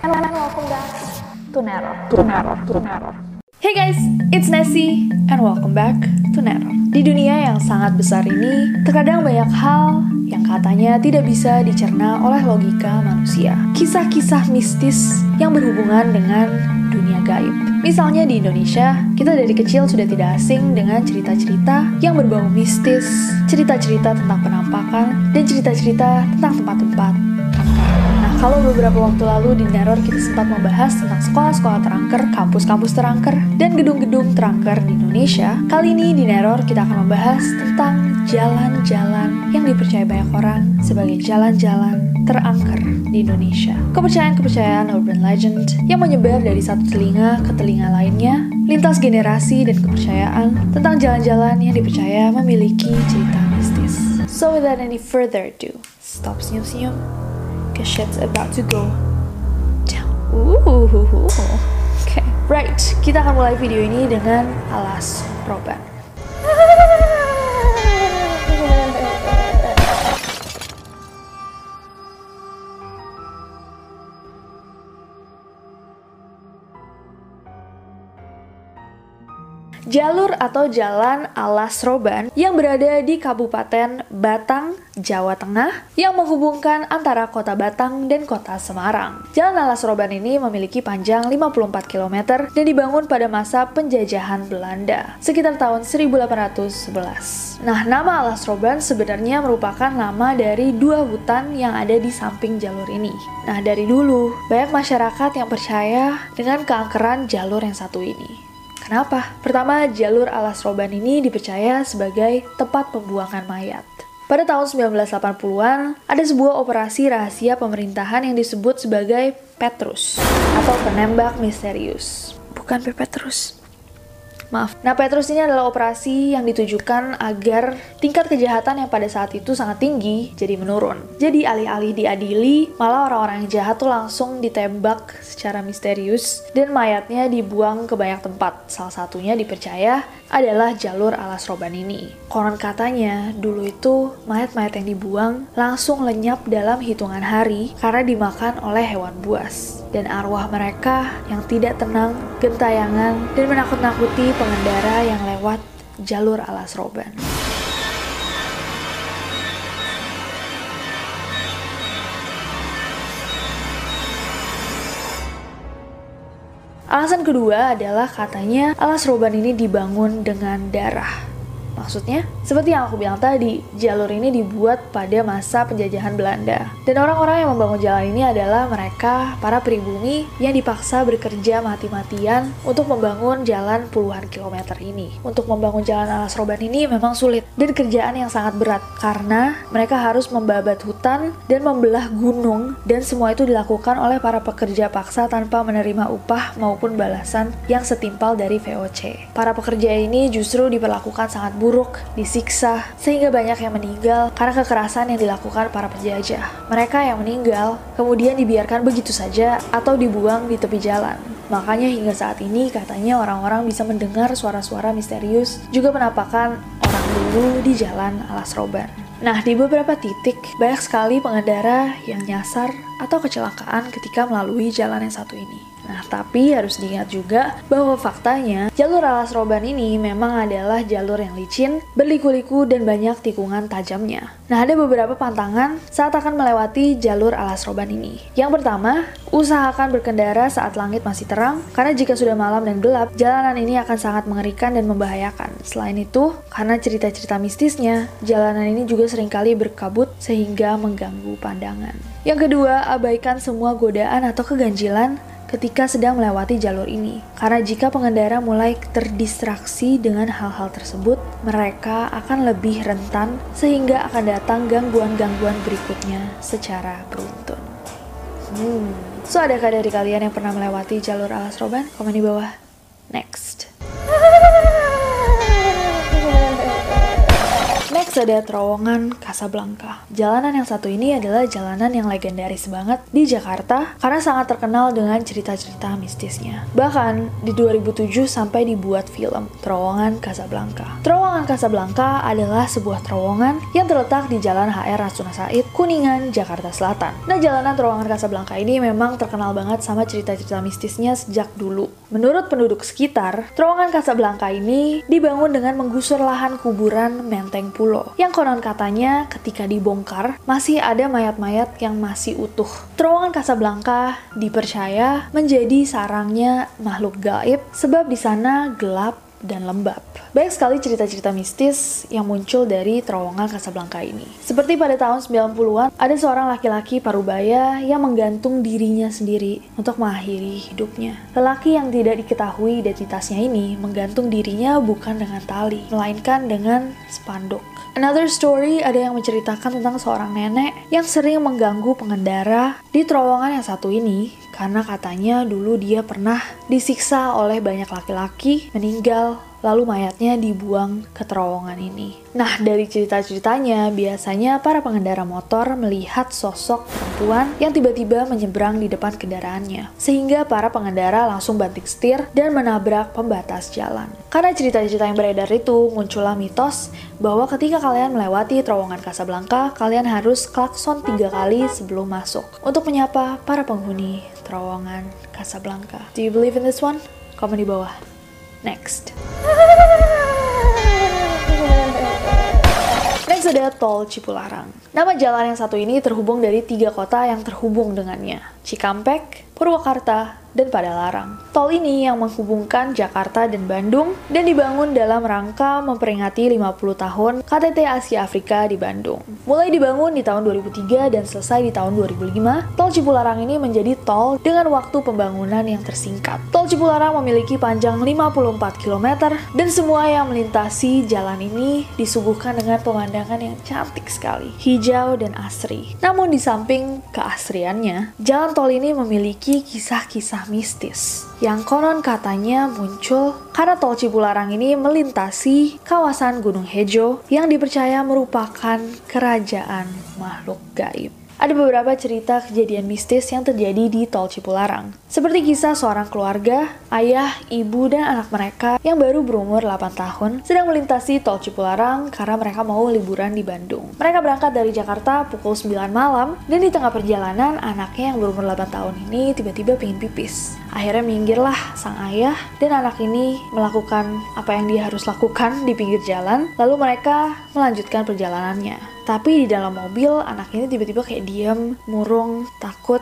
And welcome back to Nero. To Nero. To Nero. Hey guys, it's Nessie and welcome back to Nero. Di dunia yang sangat besar ini, terkadang banyak hal yang katanya tidak bisa dicerna oleh logika manusia. Kisah-kisah mistis yang berhubungan dengan dunia gaib. Misalnya di Indonesia, kita dari kecil sudah tidak asing dengan cerita-cerita yang berbau mistis, cerita-cerita tentang penampakan, dan cerita-cerita tentang tempat-tempat kalau beberapa waktu lalu di Neror kita sempat membahas tentang sekolah-sekolah terangker, kampus-kampus terangker, dan gedung-gedung terangker di Indonesia, kali ini di Neror kita akan membahas tentang jalan-jalan yang dipercaya banyak orang sebagai jalan-jalan terangker di Indonesia. Kepercayaan-kepercayaan urban legend yang menyebar dari satu telinga ke telinga lainnya, lintas generasi dan kepercayaan tentang jalan-jalan yang dipercaya memiliki cerita mistis. So without any further ado, stop senyum-senyum, cause shit's about to go down. Ooh, okay. Right, kita akan mulai video ini dengan alas roban. Jalur atau jalan alas roban yang berada di Kabupaten Batang, Jawa Tengah yang menghubungkan antara kota Batang dan kota Semarang. Jalan alas roban ini memiliki panjang 54 km dan dibangun pada masa penjajahan Belanda sekitar tahun 1811. Nah, nama alas roban sebenarnya merupakan nama dari dua hutan yang ada di samping jalur ini. Nah, dari dulu, banyak masyarakat yang percaya dengan keangkeran jalur yang satu ini. Kenapa? Pertama, jalur alas roban ini dipercaya sebagai tempat pembuangan mayat. Pada tahun 1980-an, ada sebuah operasi rahasia pemerintahan yang disebut sebagai Petrus atau penembak misterius. Bukan Petrus. Maaf. Nah, Petrus ini adalah operasi yang ditujukan agar tingkat kejahatan yang pada saat itu sangat tinggi jadi menurun. Jadi alih-alih diadili, malah orang-orang yang jahat tuh langsung ditembak secara misterius dan mayatnya dibuang ke banyak tempat. Salah satunya dipercaya adalah jalur alas roban ini. Konon katanya, dulu itu mayat-mayat yang dibuang langsung lenyap dalam hitungan hari karena dimakan oleh hewan buas dan arwah mereka yang tidak tenang, gentayangan, dan menakut-nakuti pengendara yang lewat jalur alas roban. Alasan kedua adalah katanya alas roban ini dibangun dengan darah. Maksudnya, seperti yang aku bilang tadi, jalur ini dibuat pada masa penjajahan Belanda. Dan orang-orang yang membangun jalan ini adalah mereka, para pribumi yang dipaksa bekerja mati-matian untuk membangun jalan puluhan kilometer ini. Untuk membangun jalan alas roban ini memang sulit dan kerjaan yang sangat berat karena mereka harus membabat hutan dan membelah gunung dan semua itu dilakukan oleh para pekerja paksa tanpa menerima upah maupun balasan yang setimpal dari VOC. Para pekerja ini justru diperlakukan sangat buruk buruk, disiksa, sehingga banyak yang meninggal karena kekerasan yang dilakukan para penjajah. Mereka yang meninggal kemudian dibiarkan begitu saja atau dibuang di tepi jalan. Makanya hingga saat ini katanya orang-orang bisa mendengar suara-suara misterius juga menampakkan orang dulu di jalan alas roban. Nah, di beberapa titik banyak sekali pengendara yang nyasar atau kecelakaan ketika melalui jalan yang satu ini. Nah, tapi harus diingat juga bahwa faktanya jalur alas roban ini memang adalah jalur yang licin, berliku-liku, dan banyak tikungan tajamnya. Nah, ada beberapa pantangan saat akan melewati jalur alas roban ini. Yang pertama, usahakan berkendara saat langit masih terang, karena jika sudah malam dan gelap, jalanan ini akan sangat mengerikan dan membahayakan. Selain itu, karena cerita-cerita mistisnya, jalanan ini juga sering kali berkabut sehingga mengganggu pandangan. Yang kedua, abaikan semua godaan atau keganjilan ketika sedang melewati jalur ini. Karena jika pengendara mulai terdistraksi dengan hal-hal tersebut, mereka akan lebih rentan sehingga akan datang gangguan-gangguan berikutnya secara beruntun. Hmm. So, adakah dari kalian yang pernah melewati jalur alas roban? Komen di bawah. Next. Ada terowongan Casablanca. Jalanan yang satu ini adalah jalanan yang legendaris banget di Jakarta karena sangat terkenal dengan cerita-cerita mistisnya. Bahkan di 2007 sampai dibuat film Terowongan Casablanca. Terowongan Casablanca adalah sebuah terowongan yang terletak di Jalan HR Rasuna Said, Kuningan, Jakarta Selatan. Nah, jalanan Terowongan Casablanca ini memang terkenal banget sama cerita-cerita mistisnya sejak dulu. Menurut penduduk sekitar, Terowongan Casablanca ini dibangun dengan menggusur lahan kuburan Menteng Yang konon katanya ketika dibongkar masih ada mayat-mayat yang masih utuh. Terowongan Casablanca dipercaya menjadi sarangnya makhluk gaib sebab di sana gelap dan lembab. Banyak sekali cerita-cerita mistis yang muncul dari terowongan Casablanca ini. Seperti pada tahun 90-an, ada seorang laki-laki parubaya yang menggantung dirinya sendiri untuk mengakhiri hidupnya. Lelaki yang tidak diketahui identitasnya ini menggantung dirinya bukan dengan tali, melainkan dengan spanduk. Another story ada yang menceritakan tentang seorang nenek yang sering mengganggu pengendara di terowongan yang satu ini karena katanya dulu dia pernah disiksa oleh banyak laki-laki meninggal lalu mayatnya dibuang ke terowongan ini. Nah, dari cerita-ceritanya, biasanya para pengendara motor melihat sosok perempuan yang tiba-tiba menyeberang di depan kendaraannya, sehingga para pengendara langsung banting setir dan menabrak pembatas jalan. Karena cerita-cerita yang beredar itu, muncullah mitos bahwa ketika kalian melewati terowongan Casablanca, kalian harus klakson tiga kali sebelum masuk untuk menyapa para penghuni terowongan Casablanca. Do you believe in this one? Komen di bawah. Next. Next ada Tol Cipularang. Nama jalan yang satu ini terhubung dari tiga kota yang terhubung dengannya. Cikampek, Purwakarta, dan Padalarang. Tol ini yang menghubungkan Jakarta dan Bandung dan dibangun dalam rangka memperingati 50 tahun KTT Asia Afrika di Bandung. Mulai dibangun di tahun 2003 dan selesai di tahun 2005, Tol Cipularang ini menjadi tol dengan waktu pembangunan yang tersingkat. Tol Cipularang memiliki panjang 54 km dan semua yang melintasi jalan ini disuguhkan dengan pemandangan yang cantik sekali, hijau dan asri. Namun di samping keasriannya, jalan tol ini memiliki kisah-kisah kisah mistis yang konon katanya muncul karena tol Cipularang ini melintasi kawasan Gunung Hejo yang dipercaya merupakan kerajaan makhluk gaib. Ada beberapa cerita kejadian mistis yang terjadi di Tol Cipularang. Seperti kisah seorang keluarga, ayah, ibu, dan anak mereka yang baru berumur 8 tahun sedang melintasi Tol Cipularang karena mereka mau liburan di Bandung. Mereka berangkat dari Jakarta pukul 9 malam dan di tengah perjalanan anaknya yang berumur 8 tahun ini tiba-tiba pingin pipis. Akhirnya minggirlah sang ayah dan anak ini melakukan apa yang dia harus lakukan di pinggir jalan lalu mereka melanjutkan perjalanannya. Tapi di dalam mobil, anak ini tiba-tiba kayak diam, murung, takut,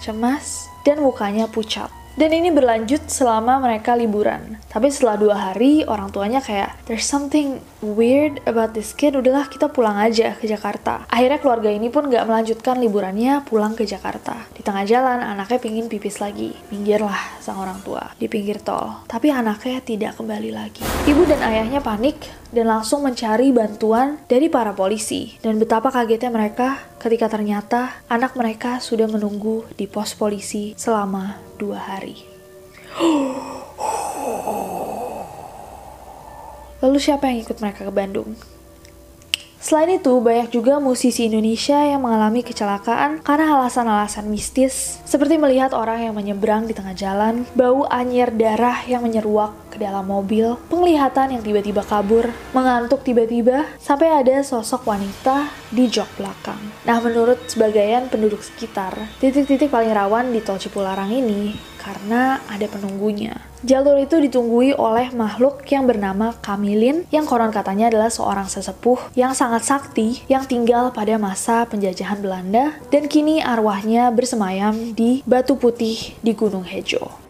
cemas, dan mukanya pucat. Dan ini berlanjut selama mereka liburan. Tapi setelah dua hari, orang tuanya kayak, there's something weird about this kid, udahlah kita pulang aja ke Jakarta. Akhirnya keluarga ini pun gak melanjutkan liburannya pulang ke Jakarta. Di tengah jalan, anaknya pingin pipis lagi. Minggirlah sang orang tua di pinggir tol. Tapi anaknya tidak kembali lagi. Ibu dan ayahnya panik dan langsung mencari bantuan dari para polisi. Dan betapa kagetnya mereka ketika ternyata anak mereka sudah menunggu di pos polisi selama dua hari. Lalu siapa yang ikut mereka ke Bandung? Selain itu, banyak juga musisi Indonesia yang mengalami kecelakaan karena alasan-alasan mistis, seperti melihat orang yang menyeberang di tengah jalan, bau anjir darah yang menyeruak ke dalam mobil, penglihatan yang tiba-tiba kabur, mengantuk tiba-tiba, sampai ada sosok wanita di jok belakang. Nah, menurut sebagian penduduk sekitar, titik-titik paling rawan di Tol Cipularang ini karena ada penunggunya. Jalur itu ditunggui oleh makhluk yang bernama Kamilin yang konon katanya adalah seorang sesepuh yang sangat sakti yang tinggal pada masa penjajahan Belanda dan kini arwahnya bersemayam di Batu Putih di Gunung Hejo.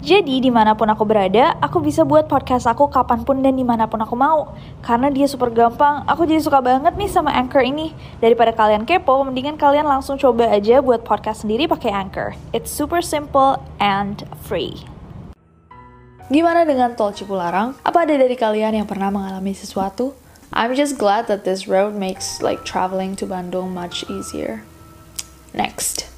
Jadi di mana pun aku berada, aku bisa buat podcast aku kapan pun dan di mana pun aku mau. Karena dia super gampang, aku jadi suka banget nih sama Anchor ini. Daripada kalian kepo, mendingan kalian langsung coba aja buat podcast sendiri pakai Anchor. It's super simple and free. Gimana dengan tol Cipularang? Apa ada dari kalian yang pernah mengalami sesuatu? I'm just glad that this road makes like traveling to Bandung much easier. Next.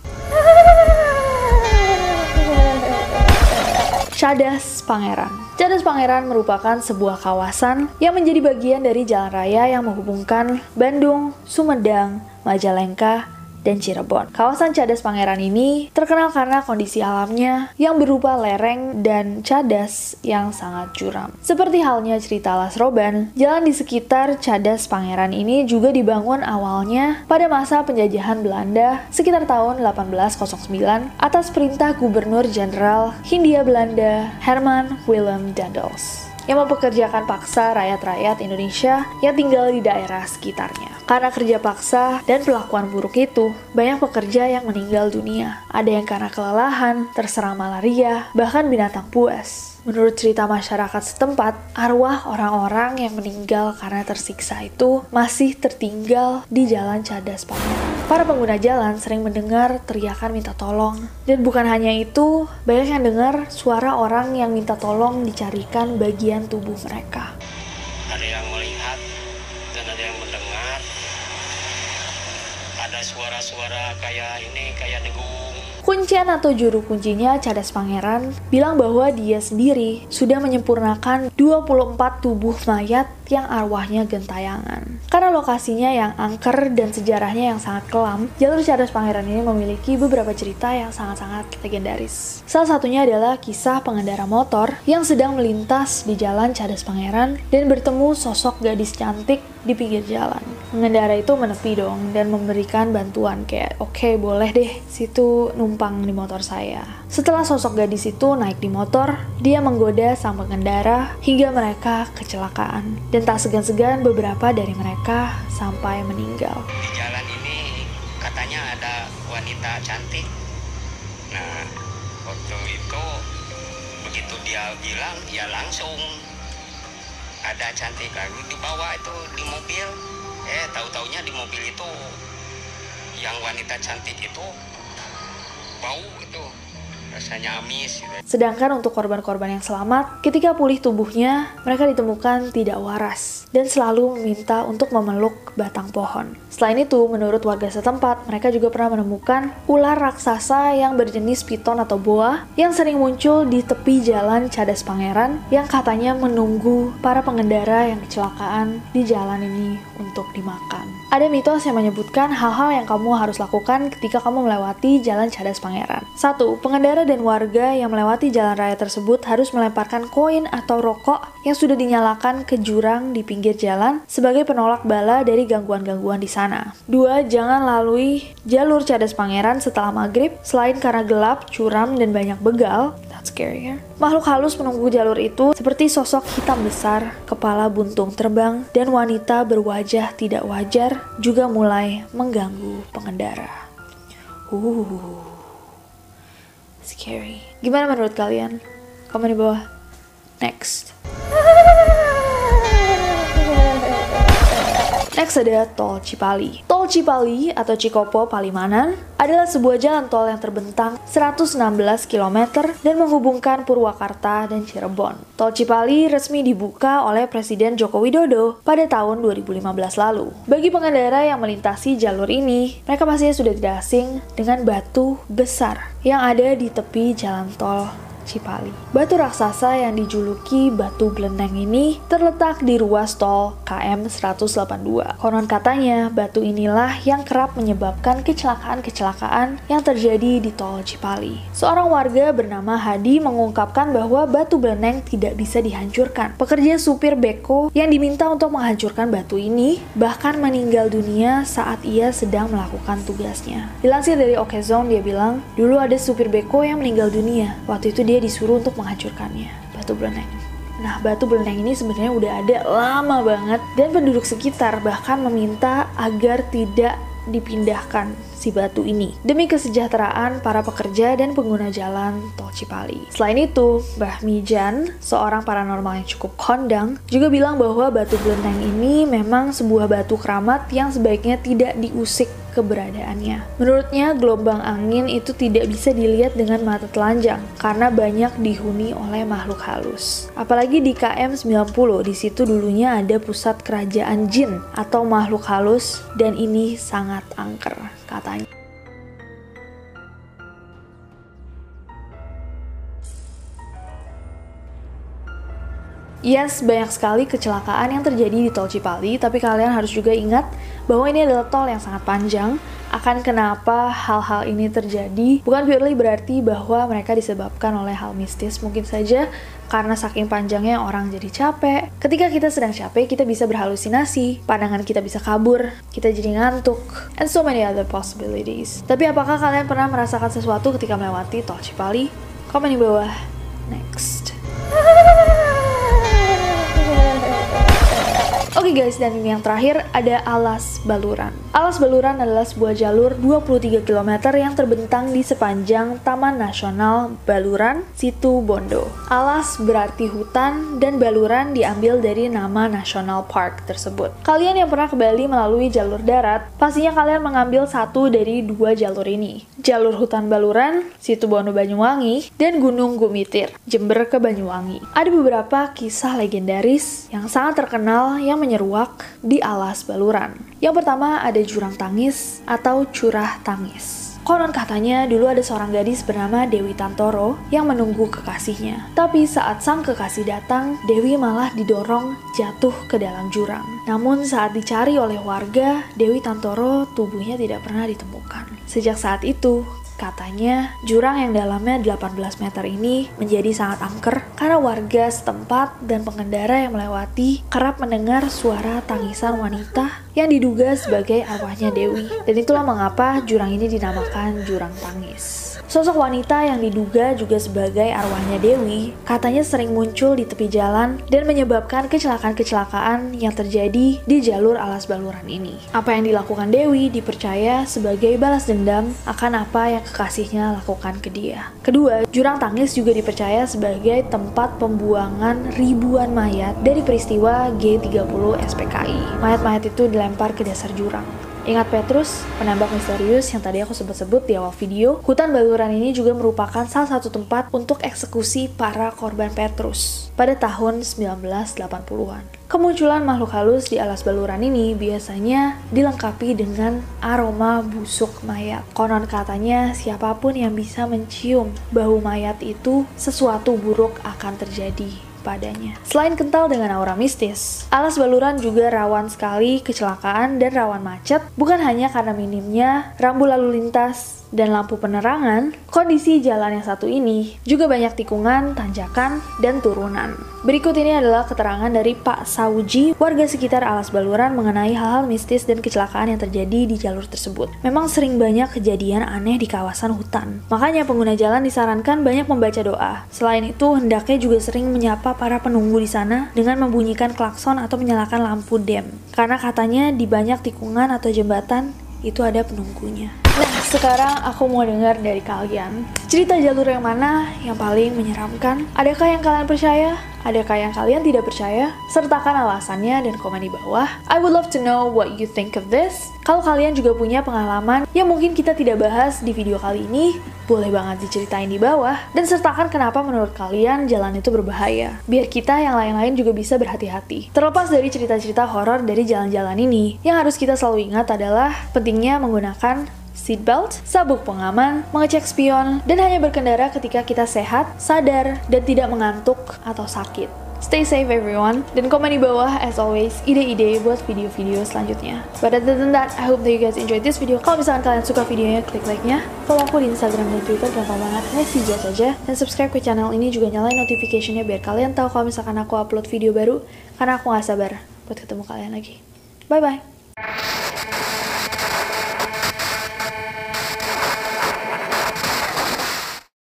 Cadas Pangeran. Cadas Pangeran merupakan sebuah kawasan yang menjadi bagian dari jalan raya yang menghubungkan Bandung, Sumedang, Majalengka, dan Cirebon. Kawasan Cadas Pangeran ini terkenal karena kondisi alamnya yang berupa lereng dan cadas yang sangat curam. Seperti halnya cerita Las Roban, jalan di sekitar Cadas Pangeran ini juga dibangun awalnya pada masa penjajahan Belanda sekitar tahun 1809 atas perintah Gubernur Jenderal Hindia Belanda Herman Willem Daendels yang mempekerjakan paksa rakyat-rakyat Indonesia yang tinggal di daerah sekitarnya. Karena kerja paksa dan perlakuan buruk itu, banyak pekerja yang meninggal dunia. Ada yang karena kelelahan, terserang malaria, bahkan binatang buas. Menurut cerita masyarakat setempat, arwah orang-orang yang meninggal karena tersiksa itu masih tertinggal di jalan Cadas Pangeran. Para pengguna jalan sering mendengar teriakan minta tolong. Dan bukan hanya itu, banyak yang dengar suara orang yang minta tolong dicarikan bagian tubuh mereka. Suara-suara kayak ini, kayak dengung Kuncian atau juru kuncinya Cadas Pangeran bilang bahwa dia sendiri sudah menyempurnakan 24 tubuh mayat yang arwahnya gentayangan. Karena lokasinya yang angker dan sejarahnya yang sangat kelam, jalur Cadas Pangeran ini memiliki beberapa cerita yang sangat-sangat legendaris. Salah satunya adalah kisah pengendara motor yang sedang melintas di jalan Cadas Pangeran dan bertemu sosok gadis cantik di pinggir jalan. Pengendara itu menepi dong dan memberikan bantuan kayak, oke okay, boleh deh, situ numpang di motor saya. Setelah sosok gadis itu naik di motor, dia menggoda sang pengendara hingga mereka kecelakaan. Dan tak segan-segan beberapa dari mereka sampai meninggal. Di jalan ini katanya ada wanita cantik. Nah, waktu itu begitu dia bilang, ya langsung ada cantik lalu dibawa itu di mobil eh tahu taunya di mobil itu yang wanita cantik itu bau itu rasanya amis gitu. Sedangkan untuk korban-korban yang selamat, ketika pulih tubuhnya, mereka ditemukan tidak waras dan selalu meminta untuk memeluk batang pohon. Selain itu, menurut warga setempat, mereka juga pernah menemukan ular raksasa yang berjenis piton atau boa yang sering muncul di tepi jalan Cadas Pangeran yang katanya menunggu para pengendara yang kecelakaan di jalan ini untuk dimakan. Ada mitos yang menyebutkan hal-hal yang kamu harus lakukan ketika kamu melewati jalan Cadas Pangeran. Satu, pengendara dan warga yang melewati jalan raya tersebut harus melemparkan koin atau rokok yang sudah dinyalakan ke jurang di pinggir jalan sebagai penolak bala dari gangguan-gangguan di sana. Dua, jangan lalui jalur Cadas Pangeran setelah maghrib selain karena gelap, curam, dan banyak begal. That's scary, ya. Makhluk halus menunggu jalur itu seperti sosok hitam besar, kepala buntung terbang, dan wanita berwajah tidak wajar juga mulai mengganggu pengendara. Uh, scary. Gimana menurut kalian? Komen di bawah. Next. Next ada Tol Cipali. Tol Cipali atau Cikopo Palimanan adalah sebuah jalan tol yang terbentang 116 km dan menghubungkan Purwakarta dan Cirebon. Tol Cipali resmi dibuka oleh Presiden Joko Widodo pada tahun 2015 lalu. Bagi pengendara yang melintasi jalur ini, mereka pastinya sudah tidak asing dengan batu besar yang ada di tepi jalan tol Cipali. Batu raksasa yang dijuluki Batu Belendeng ini terletak di ruas tol KM 182. Konon katanya, batu inilah yang kerap menyebabkan kecelakaan-kecelakaan yang terjadi di tol Cipali. Seorang warga bernama Hadi mengungkapkan bahwa batu Belendeng tidak bisa dihancurkan. Pekerja supir beko yang diminta untuk menghancurkan batu ini bahkan meninggal dunia saat ia sedang melakukan tugasnya. Dilansir dari Okezone, dia bilang, dulu ada supir beko yang meninggal dunia. Waktu itu dia disuruh untuk menghancurkannya, batu beleneng. Nah, batu beleneng ini sebenarnya udah ada lama banget dan penduduk sekitar bahkan meminta agar tidak dipindahkan si batu ini demi kesejahteraan para pekerja dan pengguna jalan tol Cipali. Selain itu, Mbah Mijan, seorang paranormal yang cukup kondang, juga bilang bahwa batu belenteng ini memang sebuah batu keramat yang sebaiknya tidak diusik keberadaannya. Menurutnya, gelombang angin itu tidak bisa dilihat dengan mata telanjang karena banyak dihuni oleh makhluk halus. Apalagi di KM 90, di situ dulunya ada pusat kerajaan jin atau makhluk halus dan ini sangat angker katanya. Yes, banyak sekali kecelakaan yang terjadi di tol Cipali, tapi kalian harus juga ingat bahwa ini adalah tol yang sangat panjang. Akan kenapa hal-hal ini terjadi bukan purely berarti bahwa mereka disebabkan oleh hal mistis, mungkin saja karena saking panjangnya orang jadi capek. Ketika kita sedang capek, kita bisa berhalusinasi, pandangan kita bisa kabur, kita jadi ngantuk, and so many other possibilities. Tapi apakah kalian pernah merasakan sesuatu ketika melewati tol Cipali? Komen di bawah. Next. Oke okay guys, dan yang terakhir ada Alas Baluran. Alas Baluran adalah sebuah jalur 23 km yang terbentang di sepanjang Taman Nasional Baluran, Situ Bondo. Alas berarti hutan dan Baluran diambil dari nama National Park tersebut. Kalian yang pernah ke Bali melalui jalur darat, pastinya kalian mengambil satu dari dua jalur ini. Jalur hutan Baluran, Situ Bondo Banyuwangi, dan Gunung Gumitir, Jember ke Banyuwangi. Ada beberapa kisah legendaris yang sangat terkenal yang menyeruak di alas baluran. Yang pertama ada jurang tangis atau curah tangis. Konon katanya dulu ada seorang gadis bernama Dewi Tantoro yang menunggu kekasihnya. Tapi saat sang kekasih datang, Dewi malah didorong jatuh ke dalam jurang. Namun saat dicari oleh warga, Dewi Tantoro tubuhnya tidak pernah ditemukan. Sejak saat itu, Katanya, jurang yang dalamnya 18 meter ini menjadi sangat angker karena warga setempat dan pengendara yang melewati kerap mendengar suara tangisan wanita yang diduga sebagai arwahnya Dewi. Dan itulah mengapa jurang ini dinamakan jurang tangis. Sosok wanita yang diduga juga sebagai arwahnya Dewi, katanya sering muncul di tepi jalan dan menyebabkan kecelakaan-kecelakaan yang terjadi di jalur alas baluran ini. Apa yang dilakukan Dewi dipercaya sebagai balas dendam akan apa yang kekasihnya lakukan ke dia. Kedua, jurang tangis juga dipercaya sebagai tempat pembuangan ribuan mayat dari peristiwa G30 SPKI. Mayat-mayat itu dilempar ke dasar jurang. Ingat Petrus, penembak misterius yang tadi aku sebut-sebut di awal video, hutan baluran ini juga merupakan salah satu tempat untuk eksekusi para korban Petrus pada tahun 1980-an. Kemunculan makhluk halus di alas baluran ini biasanya dilengkapi dengan aroma busuk mayat. Konon katanya siapa pun yang bisa mencium bau mayat itu sesuatu buruk akan terjadi padanya. Selain kental dengan aura mistis, alas baluran juga rawan sekali kecelakaan dan rawan macet, bukan hanya karena minimnya rambu lalu lintas dan lampu penerangan, kondisi jalan yang satu ini juga banyak tikungan, tanjakan, dan turunan. Berikut ini adalah keterangan dari Pak Sauji, warga sekitar Alas Baluran mengenai hal-hal mistis dan kecelakaan yang terjadi di jalur tersebut. Memang sering banyak kejadian aneh di kawasan hutan. Makanya pengguna jalan disarankan banyak membaca doa. Selain itu, hendaknya juga sering menyapa para penunggu di sana dengan membunyikan klakson atau menyalakan lampu dem. Karena katanya di banyak tikungan atau jembatan itu ada penunggunya. Sekarang aku mau dengar dari kalian. Cerita jalur yang mana yang paling menyeramkan? Adakah yang kalian percaya? Adakah yang kalian tidak percaya? Sertakan alasannya dan komen di bawah. I would love to know what you think of this. Kalau kalian juga punya pengalaman yang mungkin kita tidak bahas di video kali ini, boleh banget diceritain di bawah. Dan sertakan kenapa menurut kalian jalan itu berbahaya. Biar kita yang lain-lain juga bisa berhati-hati. Terlepas dari cerita-cerita horor dari jalan-jalan ini, yang harus kita selalu ingat adalah pentingnya menggunakan seatbelt, sabuk pengaman, mengecek spion, dan hanya berkendara ketika kita sehat, sadar, dan tidak mengantuk atau sakit. Stay safe everyone, dan komen di bawah as always ide-ide buat video-video selanjutnya. But other than that, I hope that you guys enjoyed this video. Kalau misalkan kalian suka videonya, klik like-nya. Follow aku di Instagram dan Twitter, gampang banget, Nessie Jazz aja. Dan subscribe ke channel ini juga nyalain notification-nya biar kalian tahu kalau misalkan aku upload video baru, karena aku gak sabar buat ketemu kalian lagi. Bye-bye!